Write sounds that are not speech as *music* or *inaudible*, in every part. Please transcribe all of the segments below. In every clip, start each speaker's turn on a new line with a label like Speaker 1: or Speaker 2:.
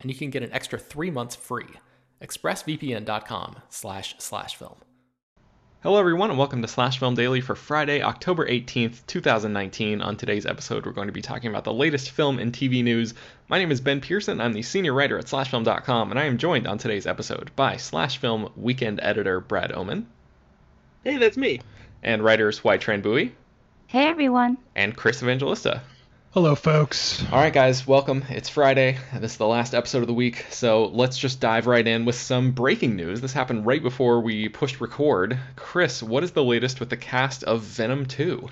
Speaker 1: and you can get an extra three months free. ExpressVPN.com slash slash film. Hello, everyone, and welcome to Slash Film Daily for Friday, October 18th, 2019. On today's episode, we're going to be talking about the latest film and TV news. My name is Ben Pearson. I'm the senior writer at SlashFilm.com, and I am joined on today's episode by Slash Film weekend editor Brad Oman.
Speaker 2: Hey, that's me.
Speaker 1: And writers Hoai-Tran Bui.
Speaker 3: Hey, everyone.
Speaker 1: And Chris Evangelista.
Speaker 4: Hello, folks.
Speaker 1: All right, guys, welcome. It's Friday. This is the last episode of the week, so let's just dive right in with some breaking news. This happened right before we pushed record. Chris, what is the latest with the cast of Venom 2?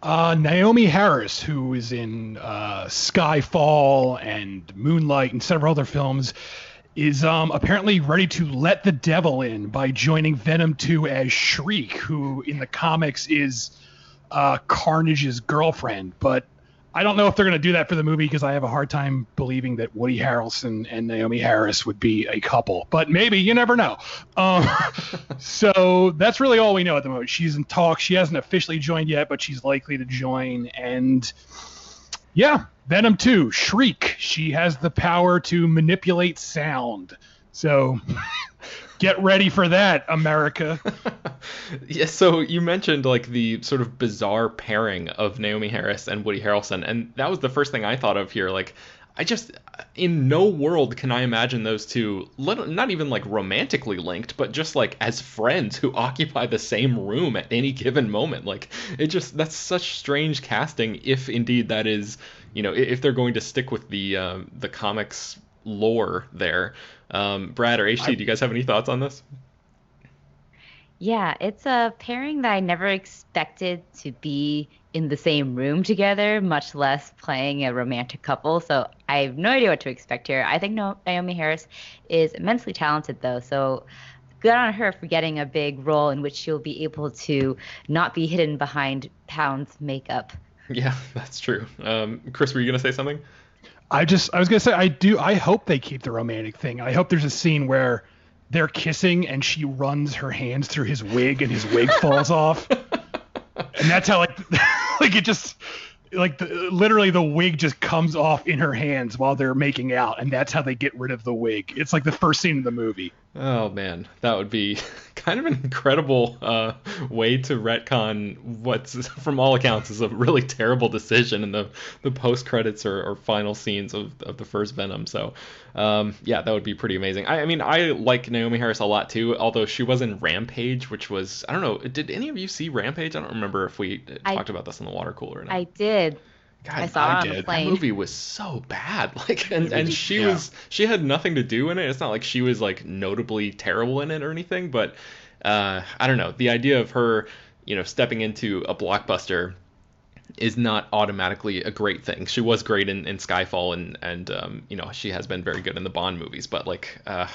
Speaker 4: Uh, Naomie Harris, who is in uh, Skyfall and Moonlight and several other films, is um, apparently ready to let the devil in by joining Venom 2 as Shriek, who in the comics is uh, Carnage's girlfriend, but I don't know if they're going to do that for the movie because I have a hard time believing that Woody Harrelson and Naomie Harris would be a couple. But maybe you never know. Um, *laughs* so that's really all we know at the moment. She's in talks. She hasn't officially joined yet, but she's likely to join. And yeah, Venom 2, Shriek. She has the power to manipulate sound. So *laughs* get ready for that, America. *laughs*
Speaker 1: yeah, so you mentioned like the sort of bizarre pairing of Naomie Harris and Woody Harrelson, and that was the first thing I thought of here. Like, I just, in no world can I imagine those two, not even like romantically linked, but just like as friends who *laughs* occupy the same room at any given moment. Like, it just, that's such strange casting, if indeed that is, you know, if they're going to stick with the uh, the comics lore there. Um, Brad or HT, I, do you guys have any thoughts on this?
Speaker 3: Yeah, it's a pairing that I never expected to be in the same room together, much less playing a romantic couple. So I have no idea what to expect here. I think Naomie Harris is immensely talented, though. So good on her for getting a big role in which she'll be able to not be hidden behind Pound's makeup. *laughs*
Speaker 1: Yeah, that's true. Um, Chris, were you going to say something?
Speaker 4: I just I was gonna say I do I hope they keep the romantic thing. I hope there's a scene where they're kissing and she runs her hands through his wig and his wig *laughs* falls off. And that's how like *laughs* like it just like the, literally the wig just comes off in her hands while they're making out and that's how they get rid of the wig. It's like the first scene of the movie.
Speaker 1: Oh man, that would be *laughs* kind of an incredible uh, way to retcon what's, *laughs* from all accounts, is a really terrible decision in the the post credits or, or, final scenes of, of the first Venom. So, um, yeah, that would be pretty amazing. I, I, mean, I like Naomie Harris a lot too, although she was in Rampage, which was I don't know. Did any of you see Rampage? I don't remember if we I, talked about this in the water cooler. Or not.
Speaker 3: I did.
Speaker 1: God, I saw I did. That movie was so bad. *laughs* Like, and, and she yeah. was she had nothing to do in it. It's not like she was like notably terrible in it or anything. But uh, I don't know. The idea of her, you know, stepping into a blockbuster is not automatically a great thing. She was great in, in Skyfall and and um, you know she has been very good in the Bond movies. But like, uh,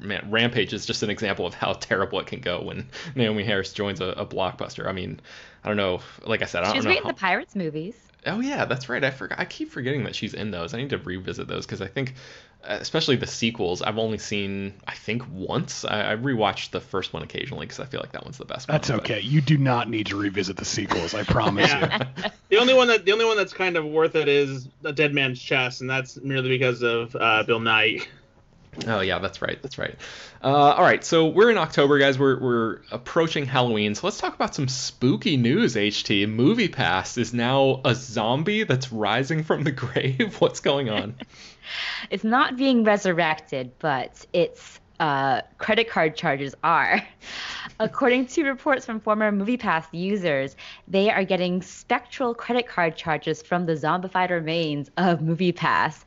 Speaker 1: man, Rampage is just an example of how terrible it can go when Naomie Harris joins a, a blockbuster. I mean, I don't know. Like I said, I don't
Speaker 3: She's
Speaker 1: know.
Speaker 3: She's great in the Pirates movies.
Speaker 1: Oh yeah, that's right. I forgot. I keep forgetting that she's in those. I need to revisit those because I think especially the sequels, I've only seen I think once. I, I rewatched the first one occasionally because I feel like that one's the best.
Speaker 4: That's
Speaker 1: one,
Speaker 4: okay. You do not need to revisit the sequels. I promise
Speaker 2: Yeah.
Speaker 4: you. *laughs*
Speaker 2: The only one that the only one that's kind of worth it is a Dead Man's Chest, and that's merely because of uh, Bill Nighy.
Speaker 1: Oh yeah, that's right. That's right. Uh, all right, so we're in October, guys. We're we're approaching Halloween, so let's talk about some spooky news. HT MoviePass is now a zombie that's rising from the *laughs* grave. What's going on? *laughs*
Speaker 3: It's not being resurrected, but its uh, credit card charges are. According to reports from former MoviePass users, they are getting spectral credit card charges from the zombified remains of MoviePass.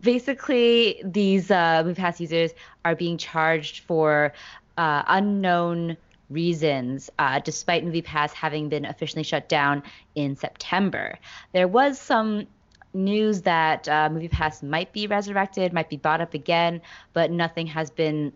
Speaker 3: Basically, these uh, MoviePass users are being charged for uh, unknown reasons, uh, despite MoviePass having been officially shut down in September. There was some news that uh, MoviePass might be resurrected, might be bought up again, but nothing has been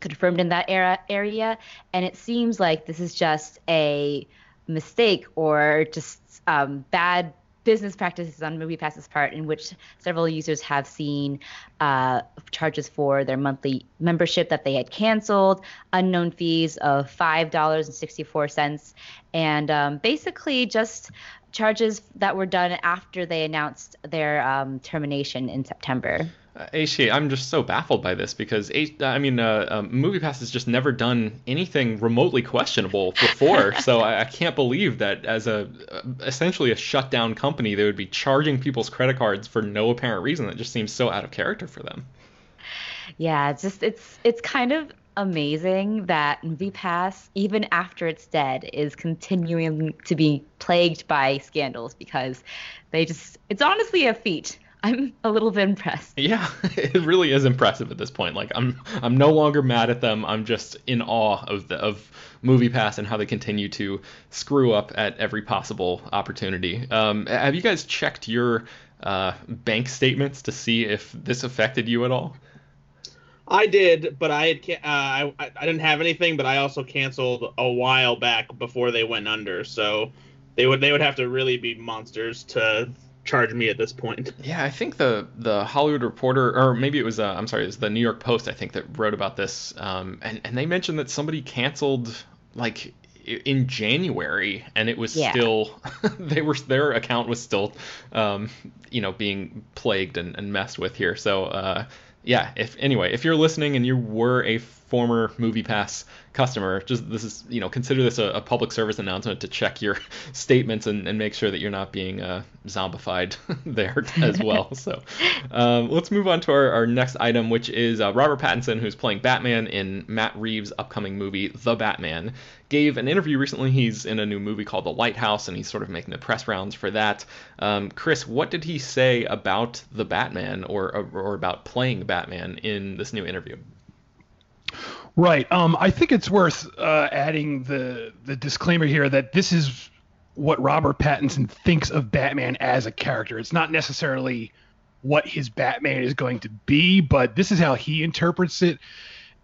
Speaker 3: confirmed in that era area. And it seems like this is just a mistake or just um, bad business practices on MoviePass's part, in which several users have seen uh, charges for their monthly membership that they had canceled, unknown fees of five dollars and sixty-four cents, and um, basically just charges that were done after they announced their um, termination in September.
Speaker 1: Uh, I'm just so baffled by this because I mean, uh, um, MoviePass has just never done anything remotely questionable before, *laughs* so I, I can't believe that as a uh, essentially a shutdown company, they would be charging people's credit cards for no apparent reason. That just seems so out of character for them.
Speaker 3: Yeah, it's just it's it's kind of amazing that MoviePass, even after it's dead, is continuing to be plagued by scandals because they just it's honestly a feat. I'm a little bit impressed.
Speaker 1: Yeah, *laughs* it really is impressive at this point. Like I'm I'm no longer mad at them. I'm just in awe of the of MoviePass and how they continue to screw up at every possible opportunity. Um, have you guys checked your uh, bank statements to see if this affected you at all?
Speaker 2: I did, but I had uh, I I didn't have anything, but I also canceled a while back before they went under. So they would they would have to really be monsters to charge me at this point. *laughs*
Speaker 1: Yeah, I think the the Hollywood Reporter, or maybe it was, uh, I'm sorry, it was the New York Post, I think, that wrote about this, um, and and they mentioned that somebody canceled like in January, and it was
Speaker 3: Yeah.
Speaker 1: still *laughs* they were their account was still, um, you know, being plagued and, and messed with here. So uh, yeah, if anyway, if you're listening and you were a former MoviePass customer, just this is you know consider this a, a public service announcement to check your *laughs* statements and, and make sure that you're not being uh, zombified *laughs* there as well. *laughs* so um, let's move on to our, our next item, which is uh, Robert Pattinson, who's playing Batman in Matt Reeves' upcoming movie The Batman. Gave an interview recently. He's in a new movie called The Lighthouse, and he's sort of making the press rounds for that. Um, Chris, what did he say about the Batman or or about playing Batman in this new interview?
Speaker 4: Right. Um, I think it's worth uh, adding the the disclaimer here that this is what Robert Pattinson thinks of Batman as a character. It's not necessarily what his Batman is going to be, but this is how he interprets it.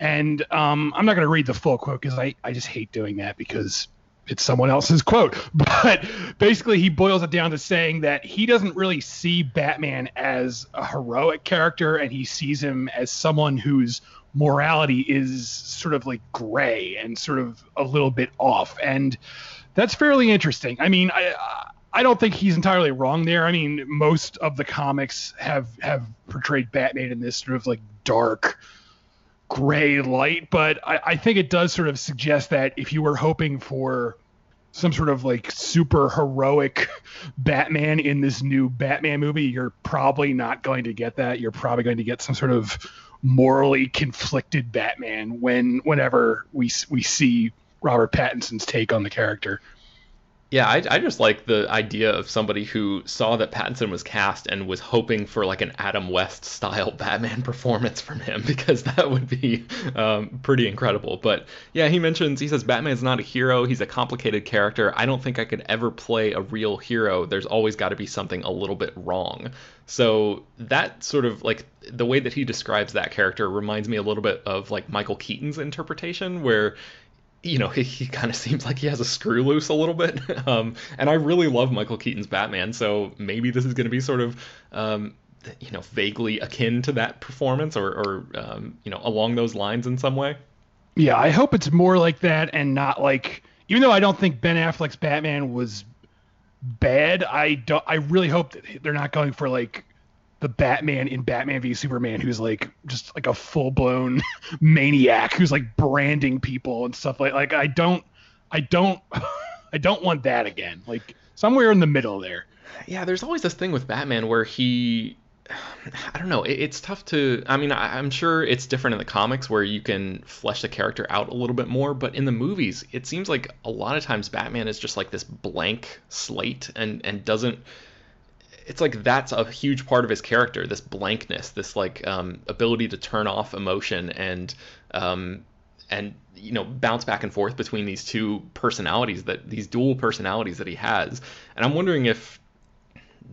Speaker 4: And um, I'm not going to read the full quote because I, I just hate doing that because it's someone else's quote. *laughs* But basically, he boils it down to saying that he doesn't really see Batman as a heroic character, and he sees him as someone whose morality is sort of like gray and sort of a little bit off. And that's fairly interesting. I mean, I. I don't think he's entirely wrong there. I mean, most of the comics have have portrayed Batman in this sort of like dark, gray light, but I, I think it does sort of suggest that if you were hoping for some sort of like super heroic Batman in this new Batman movie, you're probably not going to get that. You're probably going to get some sort of morally conflicted Batman when whenever we we see Robert Pattinson's take on the character.
Speaker 1: Yeah, I, I just like the idea of somebody who saw that Pattinson was cast and was hoping for like an Adam West style *laughs* Batman performance from him because that would be um, pretty incredible. But yeah, he mentions he says Batman's not a hero. He's a complicated character. I don't think I could ever play a real hero. There's always got to be something a little bit wrong. So that sort of like the way that he describes that character reminds me a little bit of like Michael Keaton's interpretation where you know, *laughs* he, he kind of seems like he has a screw loose a little bit. *laughs* Um, and I really love Michael Keaton's Batman, so maybe this is going to be sort of um, you know, vaguely akin to that performance or, or um, you know, along those lines in some way.
Speaker 4: Yeah, I hope it's more like that and not like. Even though I don't think Ben Affleck's Batman was bad, I don't. I really hope that they're not going for like the Batman in Batman v Superman, who's like just like a full blown *laughs* maniac who's like branding people and stuff like. Like I don't, I don't, *laughs* I don't want that again. Like somewhere in the middle there.
Speaker 1: Yeah, there's always this thing with Batman where he *sighs* I don't know. it's tough to. I mean, I, am sure it's different in the comics where you can flesh the character out a little bit more, but in the movies, it seems like a lot of times Batman is just like this blank slate and and doesn't. It's like that's a huge part of his character. This blankness, this like um, ability to turn off emotion and um, and you know bounce back and forth between these two personalities that these dual personalities that he has. And I'm wondering if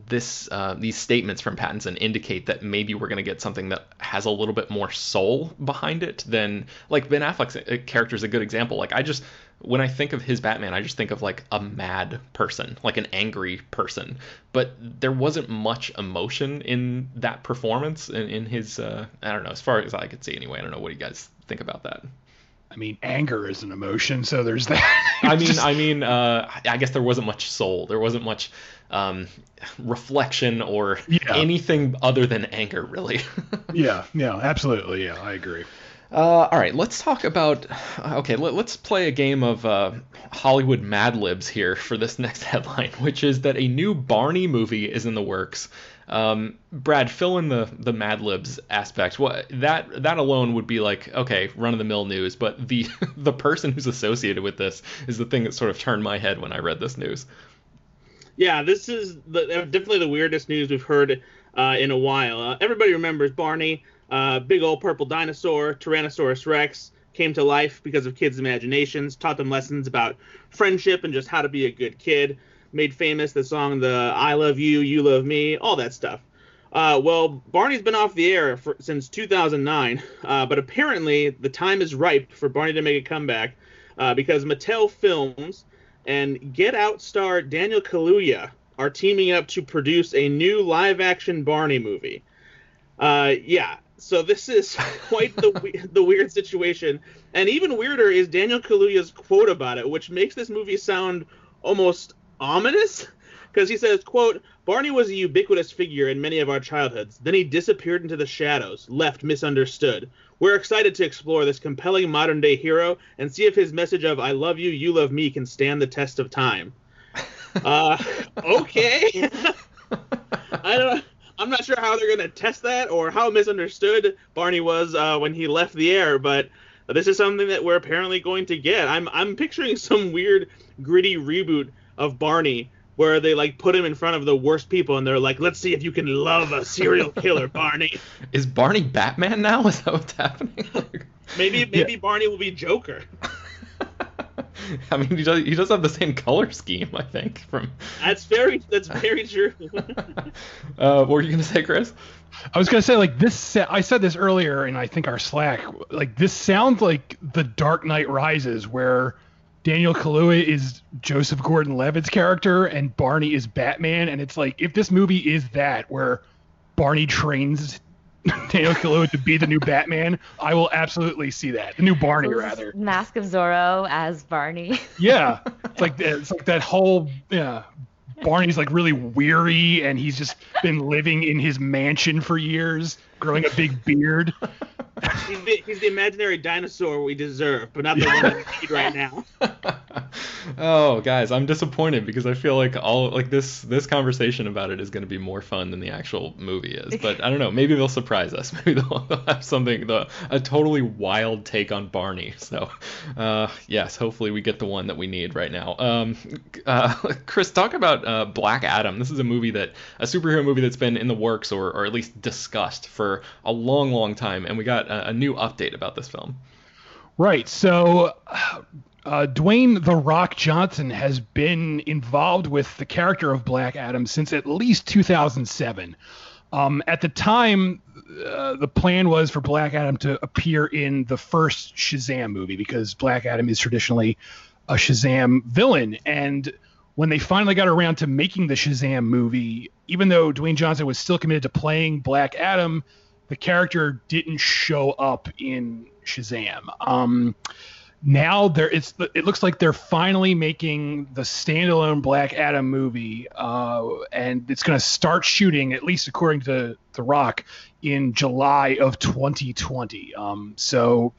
Speaker 1: this uh, these statements from Pattinson indicate that maybe we're going to get something that has a little bit more soul behind it than like Ben Affleck's uh, character is a good example. Like I just when I think of his Batman, I just think of like a mad person, like an angry person. But there wasn't much emotion in that performance in, in his uh, I don't know as far as I could see anyway. I don't know what you guys think about that.
Speaker 4: I mean, anger is an emotion, so there's that. *laughs*
Speaker 1: I mean. I mean, uh, I guess there wasn't much soul. There wasn't much um, reflection or yeah. anything other than anger, really. *laughs*
Speaker 4: yeah, yeah, absolutely. Yeah, I agree.
Speaker 1: Uh, all right, let's talk about. Okay, let, us play a game of uh, Hollywood Mad Libs here for this *laughs* next headline, which is that a new Barney movie is in the works. Um, Brad, fill in the the Mad Libs aspect. What that that alone would be like okay, run of the mill news, but the *laughs* the person who's associated with this is the thing that sort of turned my head when I read this news.
Speaker 2: Yeah, this is the, definitely the weirdest news we've heard uh, in a while. Uh, everybody remembers Barney, uh, big old purple dinosaur, Tyrannosaurus Rex, came to life because of kids' imaginations, taught them lessons about friendship and just how to be a good kid, made famous the song the I Love You, You Love Me, all that stuff. Uh, well, Barney's been off the air for, since 2009, uh, but apparently the time is ripe for Barney to make a comeback uh, because Mattel Films and Get Out star Daniel Kaluuya are teaming up to produce a new live-action Barney movie. Uh, yeah, so this is *laughs* quite the the weird situation, and even weirder is Daniel Kaluuya's quote about it, which makes this movie sound almost ominous because he says, quote, Barney was a ubiquitous figure in many of our childhoods. Then he disappeared into the shadows, left misunderstood. We're excited to explore this compelling modern day hero and see if his message of I love you, you love me can stand the test of time. *laughs* Uh, okay. *laughs* I don't I'm not sure how they're going to test that or how misunderstood Barney was uh, when he left the air, but this is something that we're apparently going to get. I'm I'm picturing some weird gritty reboot of Barney where they like put him in front of the worst people and they're like, let's see if you can love a serial killer, *laughs* Barney.
Speaker 1: Is Barney Batman now? Is that what's happening?
Speaker 2: maybe *laughs* maybe yeah. Barney will be Joker. *laughs*
Speaker 1: I mean, he does he does have the same color scheme, I think. From
Speaker 2: that's very that's very true.
Speaker 1: uh, what were you gonna say, Chris?
Speaker 4: I was gonna say like this. I said this earlier in I think our Slack. Like this sounds like the Dark Knight Rises, where Daniel Kaluuya is Joseph Gordon-Levitt's character and Barney is Batman, and it's like if this movie is that where Barney trains *laughs* Daniel Kaluuya to be the new Batman, I will absolutely see that. The new Barney, rather.
Speaker 3: Mask of Zorro as Barney. *laughs*
Speaker 4: yeah, it's like it's like that whole yeah. Barney's like really weary, and he's just been living in his mansion for years, growing a big beard *laughs*
Speaker 2: he's, the, he's the imaginary dinosaur we deserve, but not the one we need right now. *laughs*
Speaker 1: oh, guys, I'm disappointed because I feel like all like this this conversation about it is going to be more fun than the actual movie is. But I don't know. Maybe they'll surprise us. *laughs* Maybe they'll, they'll have something the a totally wild take on Barney. So, uh, yes, hopefully we get the one that we need right now. Um, uh, Chris, talk about uh, Black Adam. This is a movie that a superhero movie that's been in the works or or at least discussed for a long, long time, and we got a, a new update about this film.
Speaker 4: Right. So, uh, Dwayne The Rock Johnson has been involved with the character of Black Adam since at least 2007. Um, at the time, uh, the plan was for Black Adam to appear in the first Shazam movie because Black Adam is traditionally a Shazam villain. And when they finally got around to making the Shazam movie, even though Dwayne Johnson was still committed to playing Black Adam, the character didn't show up in Shazam. Um, now there it's it looks like they're finally making the standalone Black Adam movie, uh, and it's going to start shooting at least according to The Rock in July of 2020. Um, so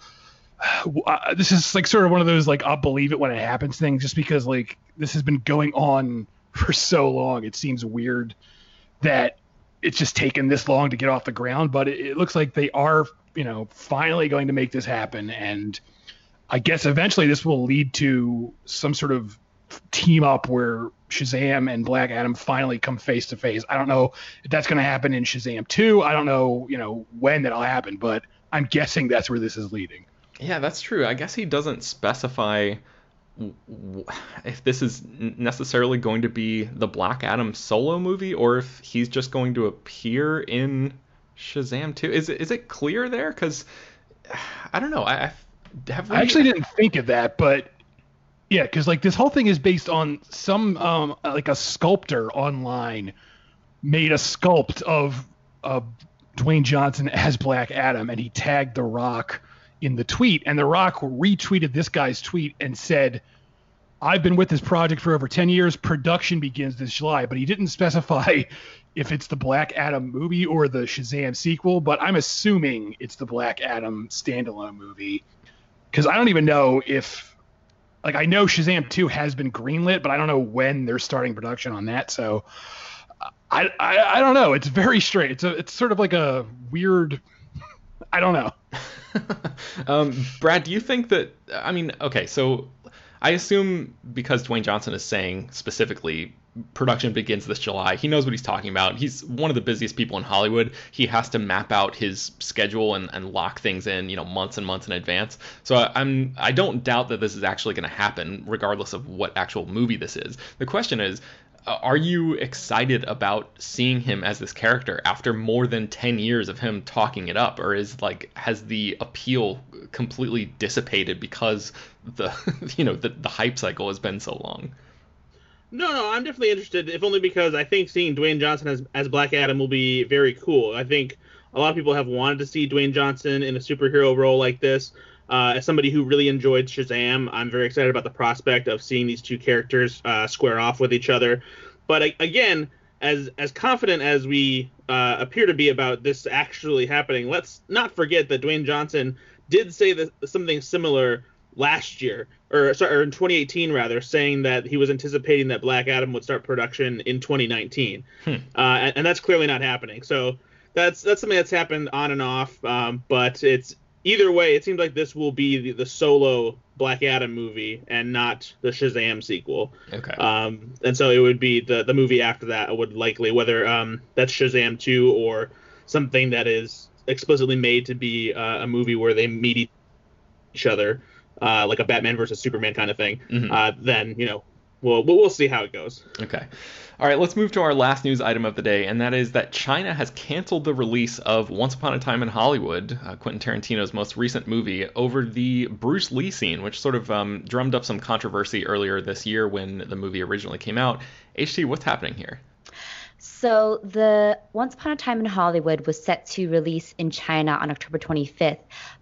Speaker 4: uh, this is like sort of one of those like I'll believe it when it happens things, just because like this has been going on *laughs* for so long. It seems weird that it's just taken this long to get off the ground, but it, it looks like they are, you know, finally going to make this happen and I guess eventually this will lead to some sort of team up where Shazam and Black Adam finally come face to face. I don't know if that's going to happen in Shazam 2. I don't know, you know, when that'll happen, but I'm guessing that's where this is leading.
Speaker 1: Yeah, that's true. I guess he doesn't specify if this is necessarily going to be the Black Adam solo movie or if he's just going to appear in Shazam 2. Is it is it clear there cuz *sighs* I don't know. I,
Speaker 4: we... I actually didn't think of that, but yeah, because like this whole thing is based on some um like a sculptor online made a sculpt of Dwayne Johnson as Black Adam, and he tagged The Rock in the tweet, and The Rock retweeted this guy's tweet and said. I've been with this project for over 10 years. Production begins this July, but he didn't *laughs* specify if it's the Black Adam movie or the Shazam sequel, but I'm assuming it's the Black Adam standalone movie because I don't even know if like I know Shazam 2 has been greenlit, but I don't know when they're starting production on that. So I I, I don't know. It's very straight. It's a it's sort of like a weird *laughs* I don't know. *laughs*
Speaker 1: um, Brad, do you think that I mean, okay, so I assume because Dwayne Johnson is saying specifically production begins this July. He knows what he's talking about. He's one of the busiest people in Hollywood. He has to map out his schedule and, and lock things in, you know, months and months in advance. So I'm I don't doubt that this is actually going to happen, regardless of what actual movie this is. The question is, are you excited about seeing him as this character after more than 10 years of him talking it up or is like has the appeal completely dissipated because the *laughs* you know the, the hype cycle has been so long
Speaker 2: no, no, I'm definitely interested, if only because I think seeing Dwayne Johnson as, as Black Adam will be very cool. I think a lot of people have wanted to see Dwayne Johnson in a superhero role like this. Uh, as somebody who really enjoyed Shazam, I'm very excited about the prospect of seeing these two characters uh, square off with each other. But again, as as confident as we uh, appear to be about this actually happening, let's not forget that Dwayne Johnson did say that something similar last year, or sorry, or in 2018 rather, saying that he was anticipating that Black Adam would start production in 2019, hmm. uh, and, and, that's clearly not happening. So that's that's something that's happened on and off. Um, but it's either way, it seems like this will be the, the, solo Black Adam movie and not the Shazam sequel.
Speaker 1: Okay.
Speaker 2: Um, and so it would be the the movie after that would likely whether um that's Shazam 2 or something that is explicitly made to be uh, a movie where they meet each other uh, like a Batman versus Superman kind of thing, mm-hmm. uh, then you know we'll we'll see how it goes.
Speaker 1: Okay. All right, let's move to our last news item of the day, and that is that China has canceled the release of Once Upon a Time in Hollywood, uh, Quentin Tarantino's most recent movie, over the Bruce Lee scene, which sort of um, drummed up some controversy earlier this year when the movie originally came out. HT, what's happening here?
Speaker 3: So, the Once Upon a Time in Hollywood was set to release in China on October 25th,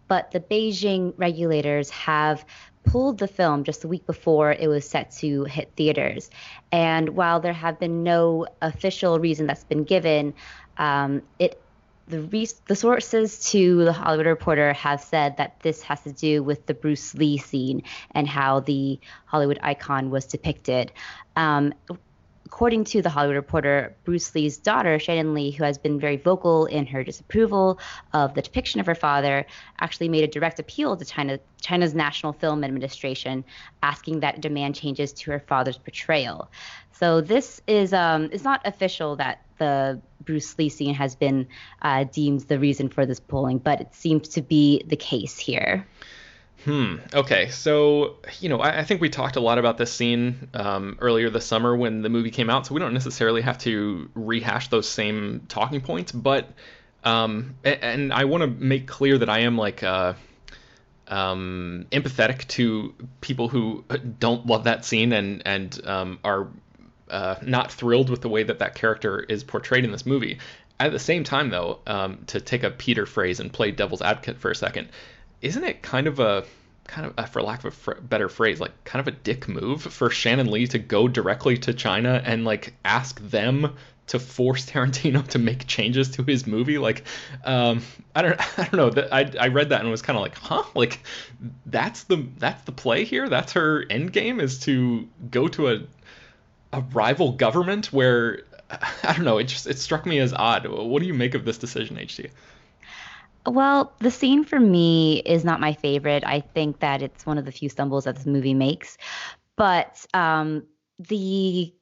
Speaker 3: but the Beijing regulators have pulled the film just a week before it was set to hit theaters. And while there have been no official reason that's been given, um, it the, re- the sources to the Hollywood Reporter have said that this has to do with the Bruce Lee scene and how the Hollywood icon was depicted. Um, according to the Hollywood Reporter, Bruce Lee's daughter, Shannon Lee, who has been very vocal in her disapproval of the depiction of her father, actually made a direct appeal to China, China's National Film Administration, asking that demand changes to her father's portrayal. So this is um, it's not official that the Bruce Lee scene has been uh, deemed the reason for this polling, but it seems to be the case here.
Speaker 1: Hmm. Okay. So, you know, I, I, think we talked a lot about this scene um, earlier this summer when the movie came out, so we don't necessarily have to rehash those same talking points. But, um, and, and I want to make clear that I am like uh, um, empathetic to people who don't love that scene and and um, are uh, not thrilled with the way that that character is portrayed in this movie. At the same time, though, um, to take a Peter phrase and play devil's advocate for a second, isn't it kind of a kind of uh, for lack of a fr- better phrase like kind of a dick move for Shannon Lee to go directly to China and like ask them to force *laughs* Tarantino to make changes to his movie? Like um I don't *laughs* I don't know. I I read that and was kind of like huh? Like that's the that's the play here? That's her end game is to go to a a rival government where *laughs* I don't know. It just it struck me as odd. What do you make of this decision HT
Speaker 3: Well, the scene for me is not my favorite. I think that it's one of the few stumbles that this movie makes. But um, the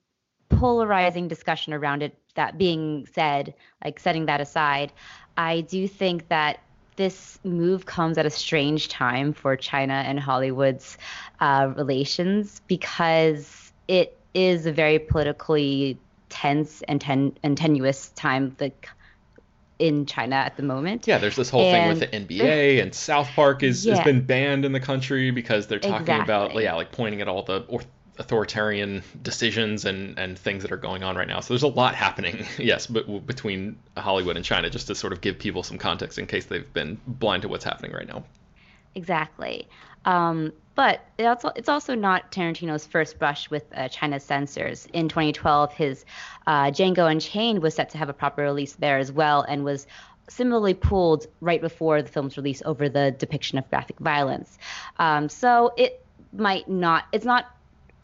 Speaker 3: polarizing discussion around it, that being said, like setting that aside, I do think that this move comes at a strange time for China and Hollywood's uh, relations because it is a very politically tense and, ten- and tenuous time. The in China at the moment.
Speaker 1: Yeah, there's this whole
Speaker 3: And
Speaker 1: thing with the NBA and South Park is has been banned in the country because they're talking about yeah, like pointing at all the authoritarian decisions and and things that are going on right now. So there's a lot happening. *laughs* Yes, but between Hollywood and China just to sort of give people some context in case they've been blind to what's happening right now.
Speaker 3: Exactly. Um, but it also, it's also not Tarantino's first brush with uh, China's censors. In 2012, his uh, Django Unchained was set to have a proper release there as well, and was similarly pulled right before the film's release over the depiction of graphic violence. Um, so it might not. It's not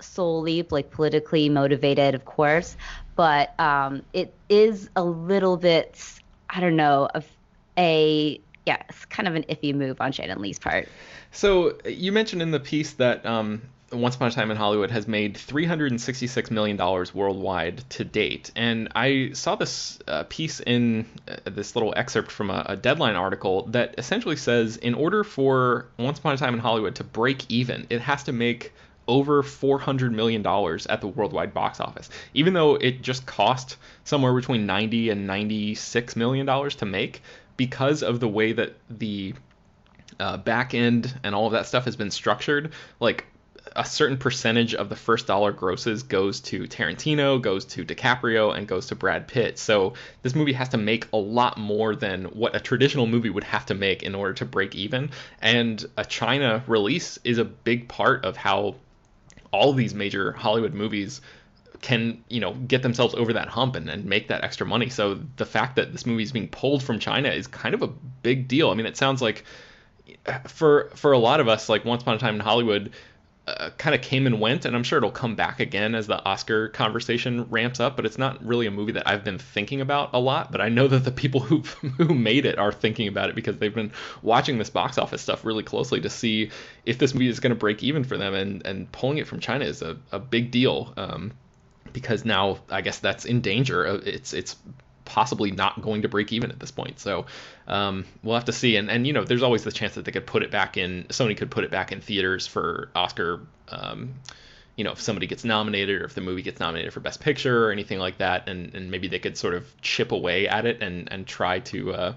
Speaker 3: solely like politically motivated, of course, but um, it is a little bit. I don't know of a yeah, it's kind of an iffy move on Shannon Lee's part.
Speaker 1: So you mentioned in the piece that um, Once Upon a Time in Hollywood has made 366 million dollars worldwide to date, and I saw this uh, piece in uh, this little excerpt from a, a Deadline article that essentially says in order for Once Upon a Time in Hollywood to break even, it has to make over 400 million dollars at the worldwide box office even though it just cost somewhere between 90 and 96 million dollars to make because of the way that the uh, back end and all of that stuff has been structured, like a certain percentage of the first dollar grosses goes to Tarantino, goes to DiCaprio, and goes to Brad Pitt. So this movie has to make a lot more than what a traditional movie would have to make in order to break even. And a China release is a big part of how all these major Hollywood movies can you know get themselves over that hump and, and make that extra money. So the fact that this movie is being pulled from china is kind of a big deal. I mean it sounds like for for a lot of us like once upon a time in hollywood uh, kind of came and went and i'm sure it'll come back again as the oscar conversation ramps up but it's not really a movie that i've been thinking about a lot but i know that the people *laughs* who who made it are thinking about it because they've been watching this box office stuff really closely to see if this movie is going to break even for them and and pulling it from china is a, a big deal. Um, because now I guess that's in danger. It's it's possibly not going to break even at this point. So um, we'll have to see. And and you know, there's always the chance that they could put it back in. Sony could put it back in theaters for Oscar. Um, you know, if somebody gets nominated or if the movie gets nominated for Best Picture or anything like that, and, and maybe they could sort of chip away at it and and try to. Uh,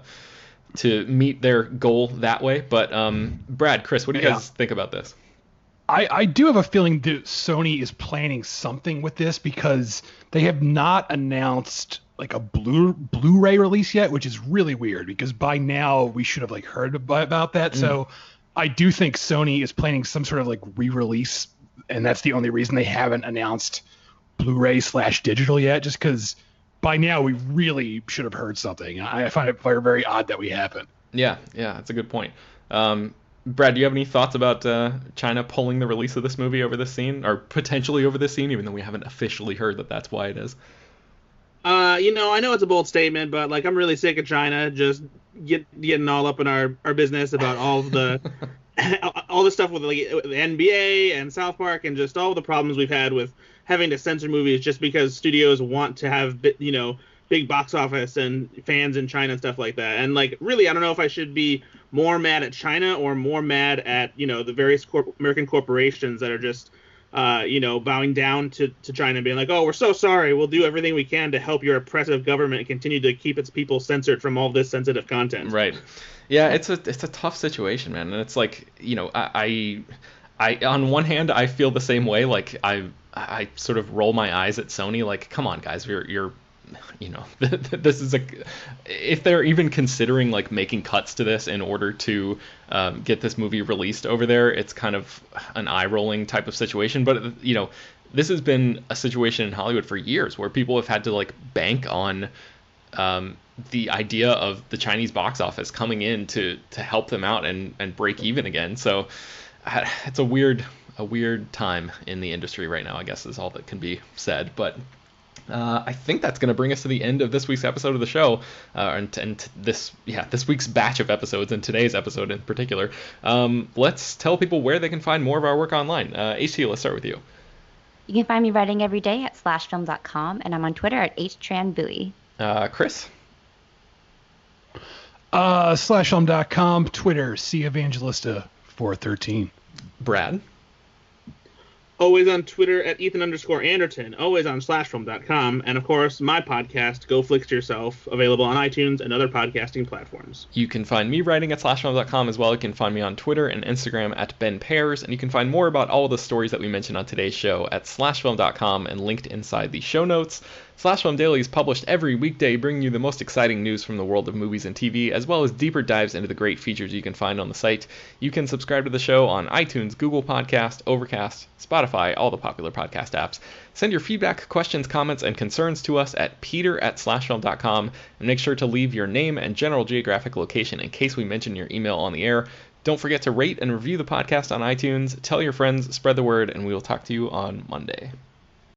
Speaker 1: to meet their goal that way, but um, Brad, Chris, what do you
Speaker 4: Yeah.
Speaker 1: guys think about this?
Speaker 4: I, I do have a feeling that Sony is planning something with this because they have not announced like a blue Blu-ray release yet, which is really weird because by now we should have like heard about that. So I do think Sony is planning some sort of like re-release, and that's the only reason they haven't announced Blu-ray slash digital yet, just because by now we really should have heard something. I I find it very very odd that we haven't.
Speaker 1: Yeah, yeah, that's a good point. Um, Brad, do you have any thoughts about uh, China pulling the release of this movie over this scene, or potentially over this scene, even though we haven't officially heard that that's why it is?
Speaker 2: Uh, you know, I know it's a bold statement, but like I'm really sick of China just get getting all up in our, our business about all the *laughs* *laughs* all the stuff with like the NBA and South Park and just all the problems we've had with having to censor movies just because studios want to have you know big box office and fans in China and stuff like that. And like really, I don't know if I should be more mad at China or more mad at you know the various American corporations that are just uh, you know, bowing down to, to China and being like, oh, we're so sorry. We'll do everything we can to help your oppressive government continue to keep its people censored from all this sensitive content.
Speaker 1: Right. Yeah, it's a it's a tough situation, man, and it's like you know I. I I on one hand I feel the same way. Like I I sort of roll my eyes at Sony. Like, come on, guys, you're you're you know *laughs* this is a if they're even considering like making cuts to this in order to um, get this movie released over there it's kind of an eye rolling type of situation. But you know this has been a situation in hollywood for years where people have had to like bank on um, the idea of the chinese box office coming in to to help them out and and break even again. So it's a weird a weird time in the industry right now i guess is all that can be said. But uh, I think that's going to bring us to the end of this week's episode of the show, uh, and, and, this yeah this week's batch of episodes and today's episode in particular. Um, let's tell people where they can find more of our work online. Uh, HT, let's start with you.
Speaker 3: You can find me writing every day at slashfilm.com, and I'm on Twitter at htranbui.
Speaker 1: Uh, Chris.
Speaker 4: Uh, slashfilm.com, Twitter, C Evangelista 413.
Speaker 1: Brad
Speaker 2: always on Twitter at Ethan underscore Anderton, always on slashfilm.com, and of course, my podcast, Go Flix Yourself, available on iTunes and other podcasting platforms.
Speaker 1: You can find me writing at slashfilm.com as well. You can find me on Twitter and Instagram at Ben Pears, and you can find more about all the stories that we mentioned on today's show at slashfilm.com and linked inside the show notes. Slash Film Daily is published every weekday, bringing you the most exciting news from the world of movies and TV, as well as deeper dives into the great features you can find on the site. You can subscribe to the show on iTunes, Google Podcast, Overcast, Spotify, all the popular podcast apps. Send your feedback, questions, comments, and concerns to us at peter at slashfilm.com, and make sure to leave your name and general geographic location in case we mention your email on the air. Don't forget to rate and review the podcast on iTunes. Tell your friends, spread the word, and we will talk to you on Monday.